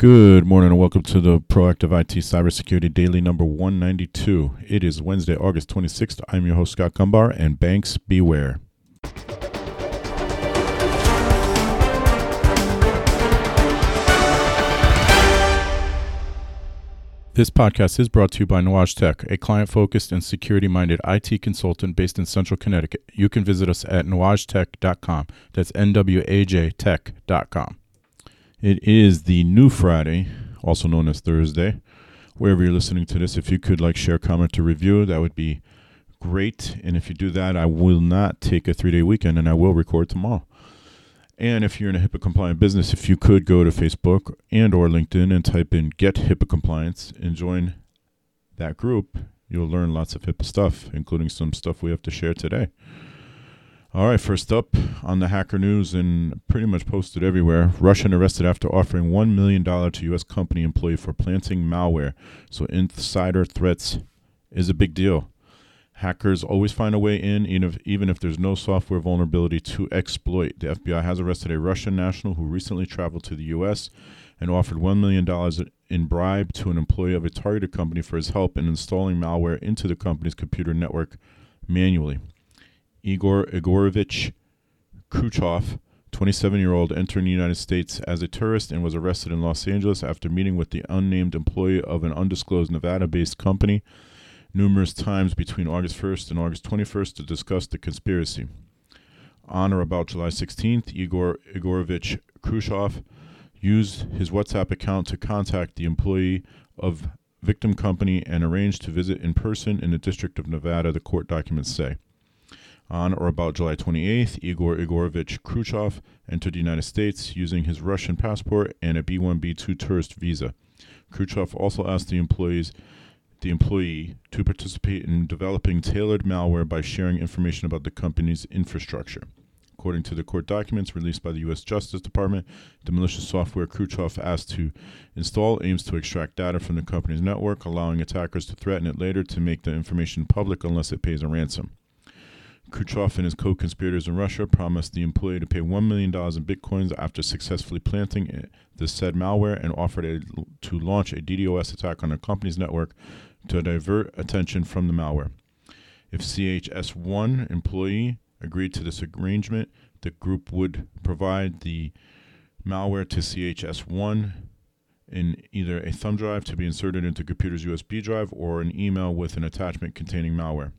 Good morning and welcome to the Proactive IT Cybersecurity Daily number 192. It is Wednesday, August 26th. I'm your host, Scott Gumbar, and banks beware. This podcast is brought to you by Nuage Tech, a client focused and security minded IT consultant based in central Connecticut. You can visit us at nuagetech.com. That's N W A J tech.com. It is the new Friday, also known as Thursday. Wherever you're listening to this, if you could like share, comment, or review, that would be great. And if you do that, I will not take a three day weekend and I will record tomorrow. And if you're in a HIPAA compliant business, if you could go to Facebook and or LinkedIn and type in get HIPAA compliance and join that group, you'll learn lots of HIPAA stuff, including some stuff we have to share today. All right, first up on the hacker news and pretty much posted everywhere. Russian arrested after offering $1 million to U.S. company employee for planting malware. So insider threats is a big deal. Hackers always find a way in, even if, even if there's no software vulnerability to exploit. The FBI has arrested a Russian national who recently traveled to the U.S. and offered $1 million in bribe to an employee of a targeted company for his help in installing malware into the company's computer network manually. Igor Igorovich Kriuchkov, 27 year old, entered the United States as a tourist and was arrested in Los Angeles after meeting with the unnamed employee of an undisclosed Nevada based company numerous times between August 1st and August 21st to discuss the conspiracy. On or about July 16th, Igor Igorovich Kriuchkov used his WhatsApp account to contact the employee of victim company and arranged to visit in person in the District of Nevada, the court documents say. On or about July 28th, Igor Igorovich Kriuchkov entered the United States using his Russian passport and a B 1 B 2 tourist visa. Kriuchkov also asked the employees the employee to participate in developing tailored malware by sharing information about the company's infrastructure. According to the court documents released by the U.S. Justice Department, the malicious software Kriuchkov asked to install aims to extract data from the company's network, allowing attackers to threaten it later to make the information public unless it pays a ransom. Kriuchkov and his co conspirators in Russia promised the employee to pay $1 million in bitcoins after successfully planting the said malware and offered a, to launch a DDoS attack on the company's network to divert attention from the malware. If CHS1 employee agreed to this arrangement, the group would provide the malware to CHS1 in either a thumb drive to be inserted into computer's USB drive or an email with an attachment containing malware.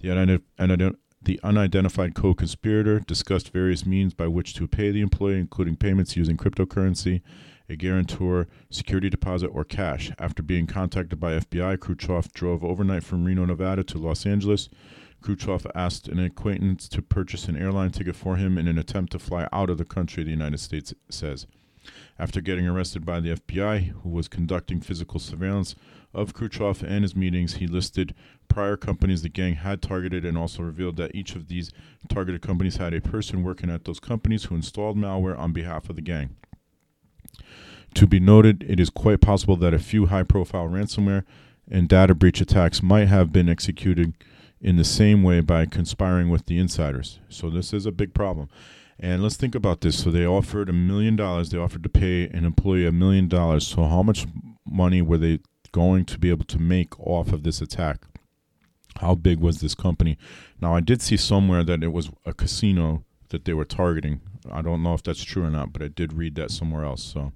The, the unidentified co conspirator discussed various means by which to pay the employee, including payments using cryptocurrency a guarantor, security deposit, or cash. After being contacted by FBI, Kriuchkov drove overnight from Reno, Nevada to Los Angeles. Kriuchkov asked an acquaintance to purchase an airline ticket for him in an attempt to fly out of the country, the United States says. After getting arrested by the FBI, who was conducting physical surveillance of Kriuchkov and his meetings, he listed prior companies the gang had targeted and also revealed that each of these targeted companies had a person working at those companies who installed malware on behalf of the gang. To be noted, it is quite possible that a few high profile ransomware and data breach attacks might have been executed in the same way by conspiring with the insiders. So, this is a big problem. And let's think about this. So, they offered a million dollars, they offered to pay an employee a million dollars. So, how much money were they going to be able to make off of this attack? How big was this company? Now, I did see somewhere that it was a casino that they were targeting. I don't know if that's true or not, but I did read that somewhere else. So,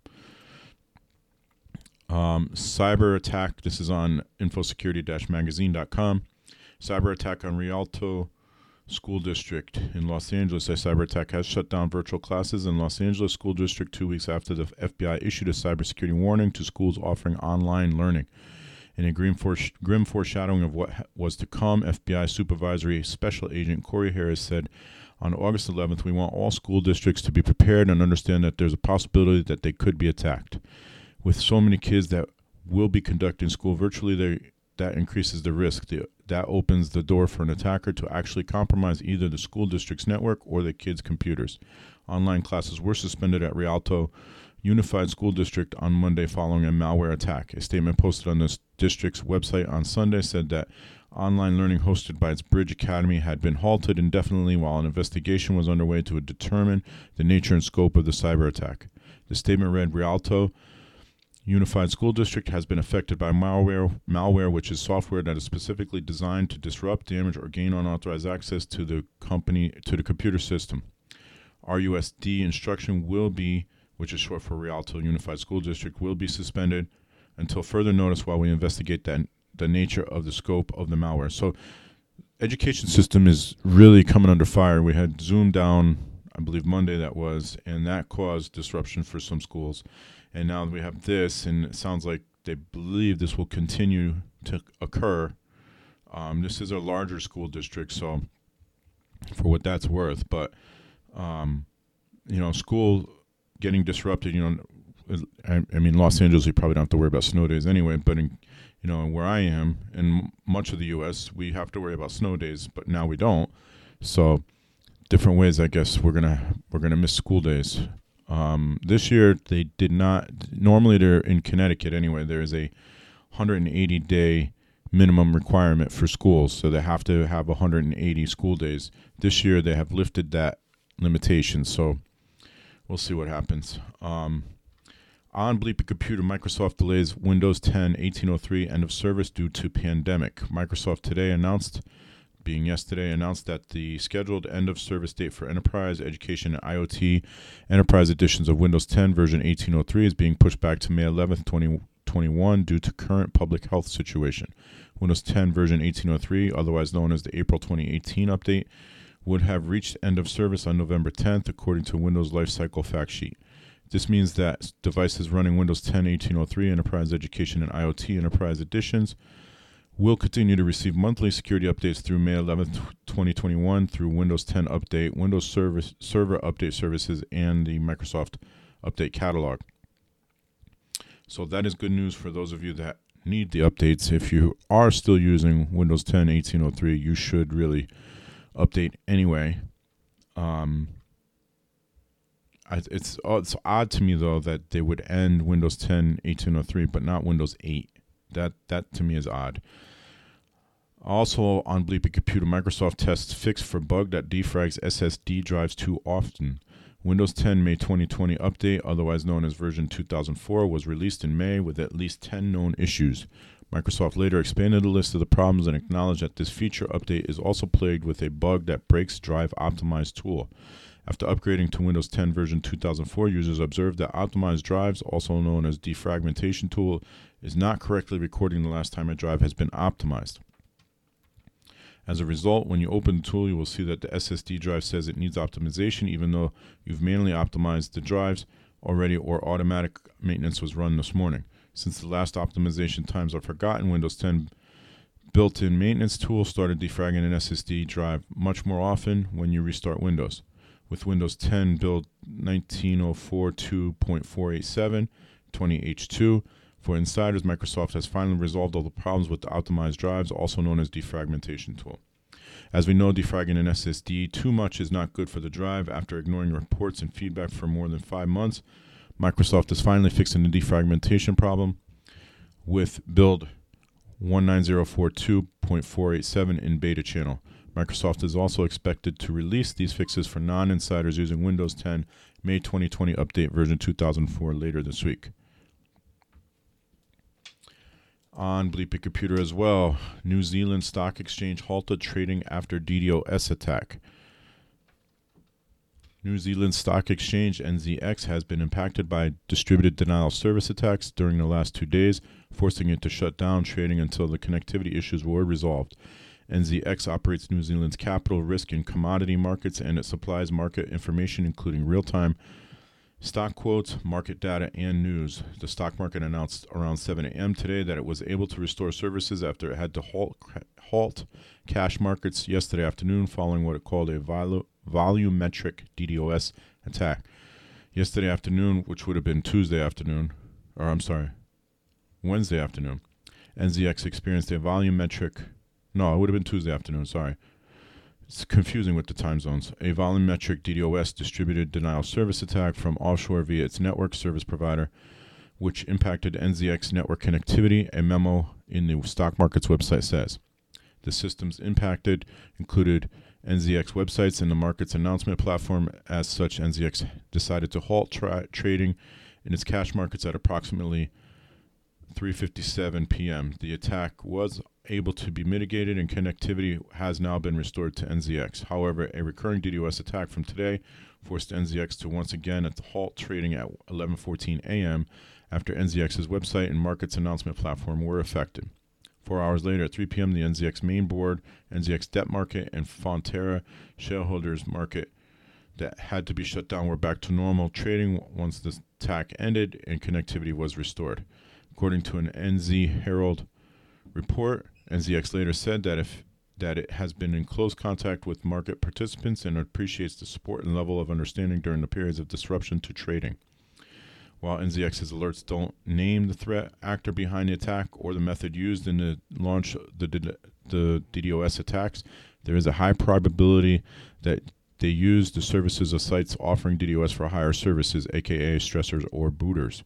um, cyber attack. This is on infosecurity-magazine.com. Cyber attack on Rialto School District in Los Angeles. A cyber attack has shut down virtual classes in Los Angeles School District two weeks after the FBI issued a cybersecurity warning to schools offering online learning. In a grim, foresh- grim foreshadowing of what ha- was to come, FBI Supervisory Special Agent Corey Harris said on August 11th, we want all school districts to be prepared and understand that there's a possibility that they could be attacked with so many kids that will be conducting school virtually, they, that increases the risk. The, that opens the door for an attacker to actually compromise either the school district's network or the kids' computers. Online classes were suspended at Rialto Unified School District on Monday following a malware attack. A statement posted on the district's website on Sunday said that online learning hosted by its Bridge Academy had been halted indefinitely while an investigation was underway to determine the nature and scope of the cyber attack. The statement read Rialto Unified School District has been affected by malware, malware, which is software that is specifically designed to disrupt, damage, or gain unauthorized access to the company to the computer system. RUSD instruction will be, which is short for Rialto Unified School District, will be suspended until further notice while we investigate that the nature of the scope of the malware. So, education system is really coming under fire. We had Zoom down, I believe Monday that was, and that caused disruption for some schools. And now we have this, and it sounds like they believe this will continue to occur. Um, this is a larger school district, so for what that's worth, but um, you know, school getting disrupted. You know, I, I, mean, Los Angeles, you probably don't have to worry about snow days anyway. But in, you know, where I am, in much of the U.S., we have to worry about snow days, but now we don't. So, different ways, I guess we're gonna we're gonna miss school days. Um, this year they did not. Normally, they're in Connecticut anyway. There is a 180 day minimum requirement for schools, so they have to have 180 school days. This year they have lifted that limitation, so we'll see what happens. Um, on Bleeping Computer, Microsoft delays Windows 10 1803 end of service due to pandemic. Microsoft today announced, being yesterday, announced that the scheduled end of service date for Enterprise, Education, and IoT Enterprise editions of Windows 10 version 1803 is being pushed back to May 11th, 2021 due to current public health situation. Windows 10 version 1803, otherwise known as the April 2018 update, would have reached end of service on November 10th, according to Windows Lifecycle Fact Sheet. This means that devices running Windows 10 1803 Enterprise Education and IoT Enterprise editions will continue to receive monthly security updates through May 11th, 2021 through Windows 10 Update, Windows Service, Server Update Services, and the Microsoft Update Catalog. So that is good news for those of you that need the updates. If you are still using Windows 10 1803, you should really update anyway. Um, it's oh, it's odd to me though that they would end Windows 10 1803 but not Windows 8. That that to me is odd. Also on Bleeping Computer, Microsoft tests fix for bug that defrags SSD drives too often. Windows 10 May 2020 update, otherwise known as version 2004, was released in May with at least 10 known issues. Microsoft later expanded the list of the problems and acknowledged that this feature update is also plagued with a bug that breaks Drive Optimize tool. After upgrading to Windows 10 version 2004, users observed that Optimize drives, also known as defragmentation tool, is not correctly recording the last time a drive has been optimized. As a result, when you open the tool, you will see that the SSD drive says it needs optimization, even though you've manually optimized the drives already or automatic maintenance was run this morning. Since the last optimization times are forgotten, Windows 10 built in maintenance tool started defragging an SSD drive much more often when you restart Windows. With Windows 10 build 19042.487 20H2, for insiders, Microsoft has finally resolved all the problems with the optimized drives, also known as defragmentation tool. As we know, defragging an SSD too much is not good for the drive. After ignoring reports and feedback for more than five months, Microsoft is finally fixing the defragmentation problem with build 19042.487 in beta channel. Microsoft is also expected to release these fixes for non insiders using Windows 10 May 2020 update version 2004 later this week. On Bleeping Computer as well, New Zealand Stock Exchange halted trading after DDoS attack. New Zealand Stock Exchange NZX has been impacted by distributed denial of service attacks during the last two days, forcing it to shut down trading until the connectivity issues were resolved. NZX operates New Zealand's capital, risk, and commodity markets, and it supplies market information, including real time stock quotes, market data, and news. The stock market announced around 7 a.m. today that it was able to restore services after it had to halt, halt cash markets yesterday afternoon following what it called a volumetric DDoS attack. Yesterday afternoon, which would have been Tuesday afternoon, or I'm sorry, Wednesday afternoon, NZX experienced a volumetric, no, it would have been Tuesday afternoon, sorry. It's confusing with the time zones. A volumetric DDoS distributed denial service attack from offshore via its network service provider, which impacted NZX network connectivity, a memo in the stock market's website says. The systems impacted included NZX websites and the market's announcement platform. As such, NZX decided to halt tra- trading in its cash markets at approximately 3:57 p.m. The attack was able to be mitigated and connectivity has now been restored to NZX. However, a recurring DDoS attack from today forced NZX to once again halt trading at 11:14 a.m. after NZX's website and markets announcement platform were affected. Four hours later, at 3 p.m., the NZX main board, NZX debt market, and Fonterra shareholders market that had to be shut down were back to normal trading once the attack ended and connectivity was restored. According to an NZ Herald report, NZX later said that if that it has been in close contact with market participants and appreciates the support and level of understanding during the periods of disruption to trading. While NZX's alerts don't name the threat actor behind the attack or the method used in the launch the the DDoS attacks, there is a high probability that they use the services of sites offering DDoS for hire services, aka stressors or booters.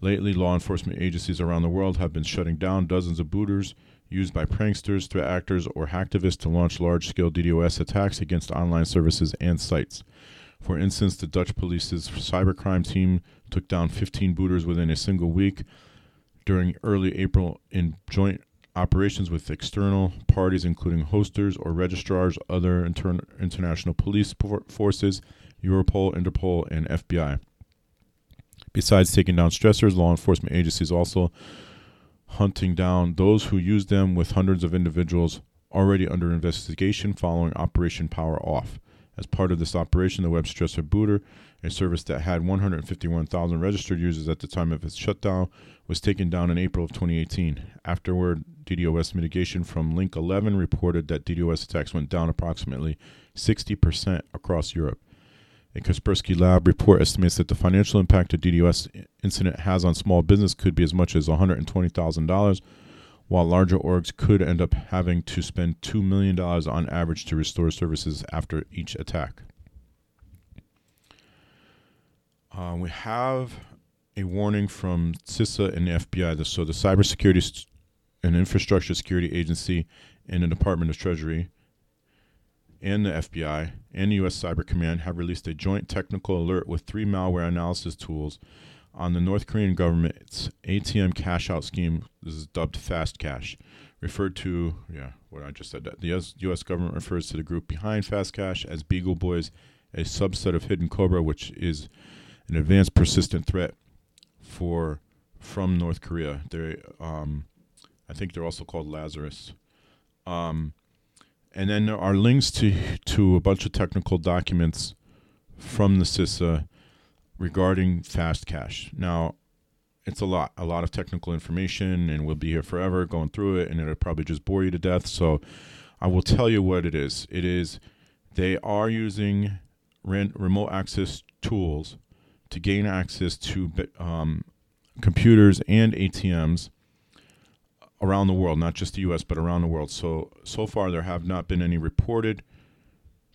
Lately, law enforcement agencies around the world have been shutting down dozens of booters used by pranksters, threat actors, or hacktivists to launch large scale DDoS attacks against online services and sites. For instance, the Dutch police's cybercrime team took down 15 booters within a single week during early April in joint operations with external parties, including hosters or registrars, other inter- international police forces, Europol, Interpol, and FBI. Besides taking down stressors, law enforcement agencies also hunting down those who used them with hundreds of individuals already under investigation following Operation Power Off. As part of this operation, the web stressor Booter, a service that had 151,000 registered users at the time of its shutdown, was taken down in April of 2018. Afterward, DDoS mitigation from Link 11 reported that DDoS attacks went down approximately 60% across Europe. A Kaspersky Lab report estimates that the financial impact a DDoS incident has on small business could be as much as $120,000, while larger orgs could end up having to spend $2 million on average to restore services after each attack. Uh, we have a warning from CISA and the FBI. So, the Cybersecurity and Infrastructure Security Agency and the Department of Treasury and the FBI and U.S. Cyber Command have released a joint technical alert with three malware analysis tools on the North Korean government's ATM cash out scheme. This is dubbed Fast Cash, referred to, yeah, what I just said. That the US, U.S. government refers to the group behind Fast Cash as Beagle Boys, a subset of Hidden Cobra, which is an advanced persistent threat for from North Korea. They, um, I think they're also called Lazarus. Um, and then there are links to to a bunch of technical documents from the CISA regarding fast cash. Now, it's a lot, a lot of technical information, and we'll be here forever going through it, and it'll probably just bore you to death. So, I will tell you what it is. It is they are using remote access tools to gain access to um, computers and ATMs around the world, not just the U.S., but around the world. So so far, there have not been any reported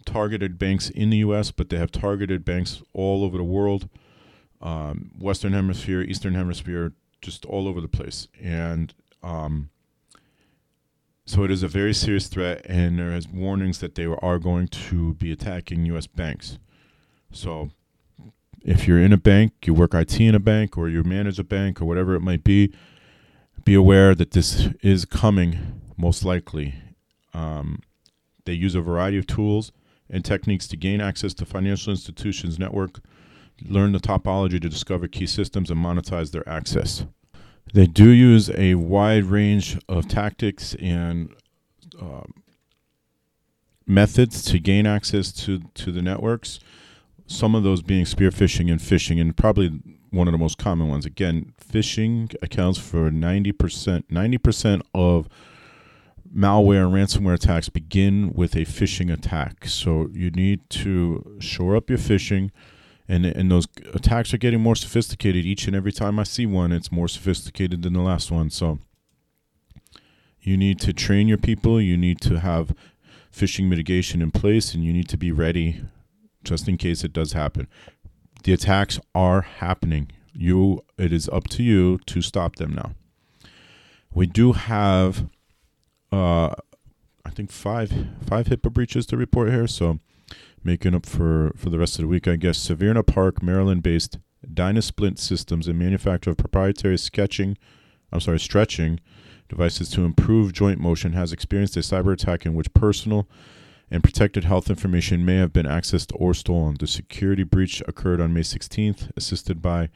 targeted banks in the U.S., but they have targeted banks all over the world, um, Western Hemisphere, Eastern Hemisphere, just all over the place, and um, so it is a very serious threat, and there is warnings that they are going to be attacking U.S. banks. So if you're in a bank, you work IT in a bank, or you manage a bank, or whatever it might be be aware that this is coming most likely. Um, they use a variety of tools and techniques to gain access to financial institutions' network, learn the topology to discover key systems, and monetize their access. They do use a wide range of tactics and um, methods to gain access to, to the networks. Some of those being spear phishing and phishing, and probably one of the most common ones. Again, phishing accounts for 90%. 90% of malware and ransomware attacks begin with a phishing attack. So you need to shore up your phishing. And, and those attacks are getting more sophisticated each and every time I see one. It's more sophisticated than the last one. So you need to train your people. You need to have phishing mitigation in place, and you need to be ready just in case it does happen the attacks are happening. You, it is up to you to stop them now. We do have, uh, I think five five HIPAA breaches to report here. So making up for for the rest of the week, I guess. Severna Park, Maryland-based Dynasplint Systems, a manufacturer of proprietary sketching I'm sorry, stretching devices to improve joint motion has experienced a cyber attack in which personal and protected health information may have been accessed or stolen. The security breach occurred on May 16th, assisted by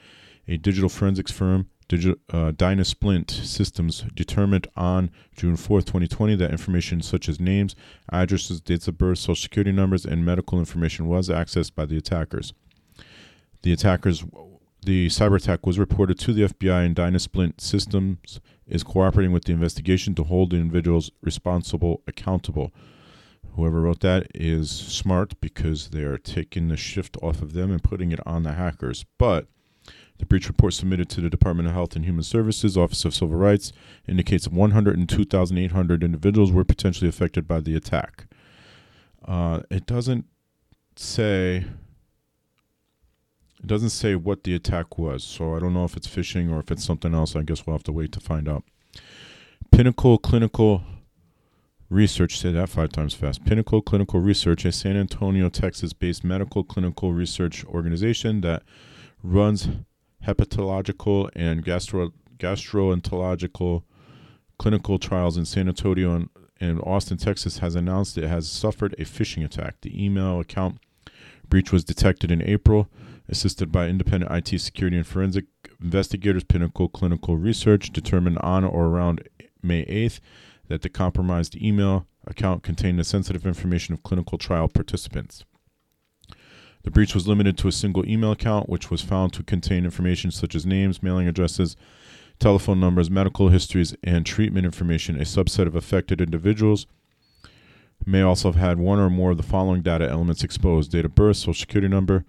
a digital forensics firm. Digital, uh, Dynasplint Systems determined on June 4th, 2020, that information such as names, addresses, dates of birth, social security numbers, and medical information was accessed by the attackers. The attackers, the cyber attack was reported to the FBI, and Dynasplint Systems is cooperating with the investigation to hold the individuals responsible accountable. Whoever wrote that is smart because they are taking the shift off of them and putting it on the hackers. But the breach report submitted to the Department of Health and Human Services, Office of Civil Rights, indicates 102,800 individuals were potentially affected by the attack. Uh, it doesn't say. It doesn't say what the attack was, so I don't know if it's phishing or if it's something else. I guess we'll have to wait to find out. Pinnacle Clinical Research, say that five times fast. Pinnacle Clinical Research, a San Antonio, Texas based medical clinical research organization that runs hepatological and gastro, gastroenterological clinical trials in San Antonio and, and Austin, Texas, has announced it has suffered a phishing attack. The email account breach was detected in April, assisted by independent IT security and forensic investigators. Pinnacle Clinical Research determined on or around May 8th that the compromised email account contained the sensitive information of clinical trial participants. The breach was limited to a single email account, which was found to contain information such as names, mailing addresses, telephone numbers, medical histories, and treatment information. A subset of affected individuals may also have had one or more of the following data elements exposed date of birth, social security number,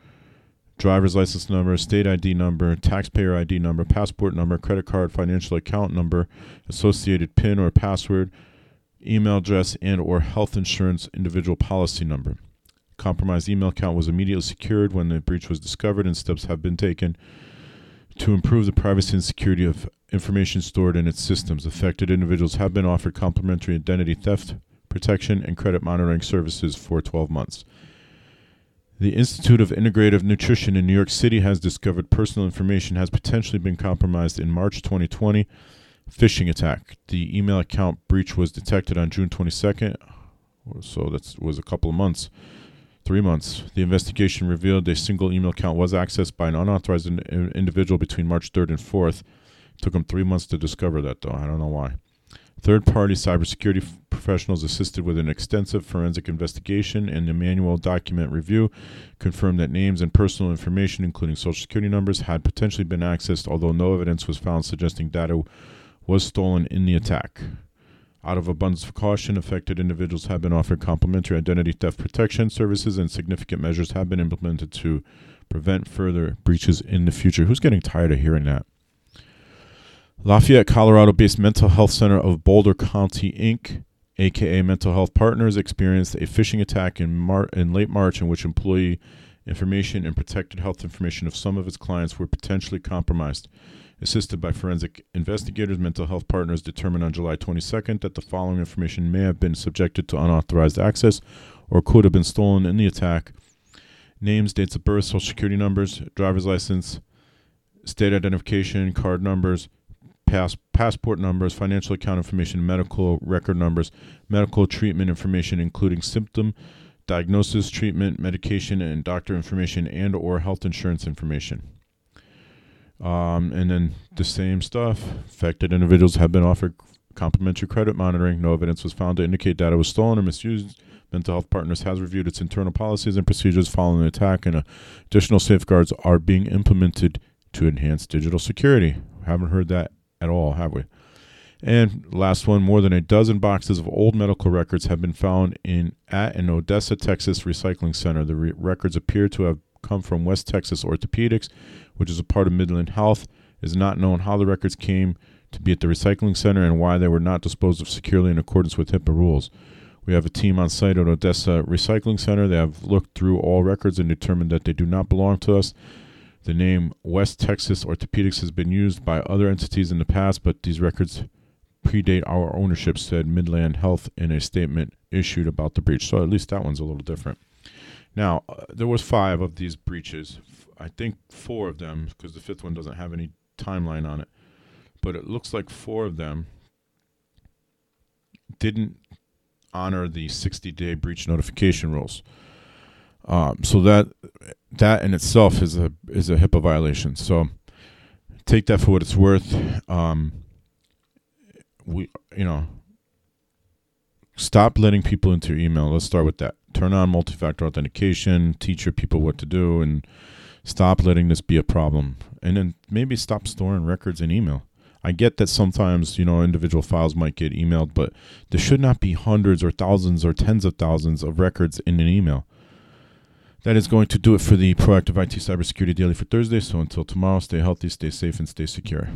driver's license number, state ID number, taxpayer ID number, passport number, credit card, financial account number, associated PIN or password, email address, and or health insurance individual policy number. Compromised email account was immediately secured when the breach was discovered and steps have been taken to improve the privacy and security of information stored in its systems. Affected individuals have been offered complimentary identity theft protection and credit monitoring services for 12 months. The Institute of Integrative Nutrition in New York City has discovered personal information has potentially been compromised in March 2020 phishing attack. The email account breach was detected on June 22nd, so that was a couple of months, three months. The investigation revealed a single email account was accessed by an unauthorized in- individual between March 3rd and 4th. It took them three months to discover that, though. I don't know why. Third party cybersecurity professionals assisted with an extensive forensic investigation and a manual document review confirmed that names and personal information, including social security numbers, had potentially been accessed, although no evidence was found suggesting data was stolen in the attack. Out of abundance of caution, affected individuals have been offered complimentary identity theft protection services, and significant measures have been implemented to prevent further breaches in the future. Who's getting tired of hearing that? Lafayette, Colorado based Mental Health Center of Boulder County, Inc., aka Mental Health Partners, experienced a phishing attack in, Mar- in late March in which employee information and protected health information of some of its clients were potentially compromised. Assisted by forensic investigators, Mental Health Partners determined on July 22nd that the following information may have been subjected to unauthorized access or could have been stolen in the attack names, dates of birth, social security numbers, driver's license, state identification, card numbers, pass, passport numbers, financial account information, medical record numbers, medical treatment information, including symptom, diagnosis, treatment, medication, and doctor information, and or health insurance information. Um, and then the same stuff. Affected individuals have been offered complimentary credit monitoring. No evidence was found to indicate data was stolen or misused. Mental Health Partners has reviewed its internal policies and procedures following the attack, and additional safeguards are being implemented to enhance digital security. Haven't heard that at all, have we? And last one, more than a dozen boxes of old medical records have been found in at an Odessa, Texas recycling center. The re- records appear to have come from West Texas Orthopedics, which is a part of Midland Health. It is not known how the records came to be at the recycling center and why they were not disposed of securely in accordance with HIPAA rules. We have a team on site at Odessa Recycling Center. They have looked through all records and determined that they do not belong to us. The name West Texas Orthopedics has been used by other entities in the past, but these records predate our ownership, said Midland Health in a statement issued about the breach. So at least that one's a little different. Now, uh, there was five of these breaches. I think four of them, because the fifth one doesn't have any timeline on it. but it looks like four of them didn't honor the 60 day breach notification rules. Um, so that that in itself is a is a HIPAA violation. So take that for what it's worth. Um, we you know stop letting people into your email. Let's start with that. Turn on multi-factor authentication. Teach your people what to do, and stop letting this be a problem. And then maybe stop storing records in email. I get that sometimes, you know, individual files might get emailed, but there should not be hundreds or thousands or tens of thousands of records in an email. That is going to do it for the Proactive IT Cybersecurity Daily for Thursday. So until tomorrow, stay healthy, stay safe, and stay secure.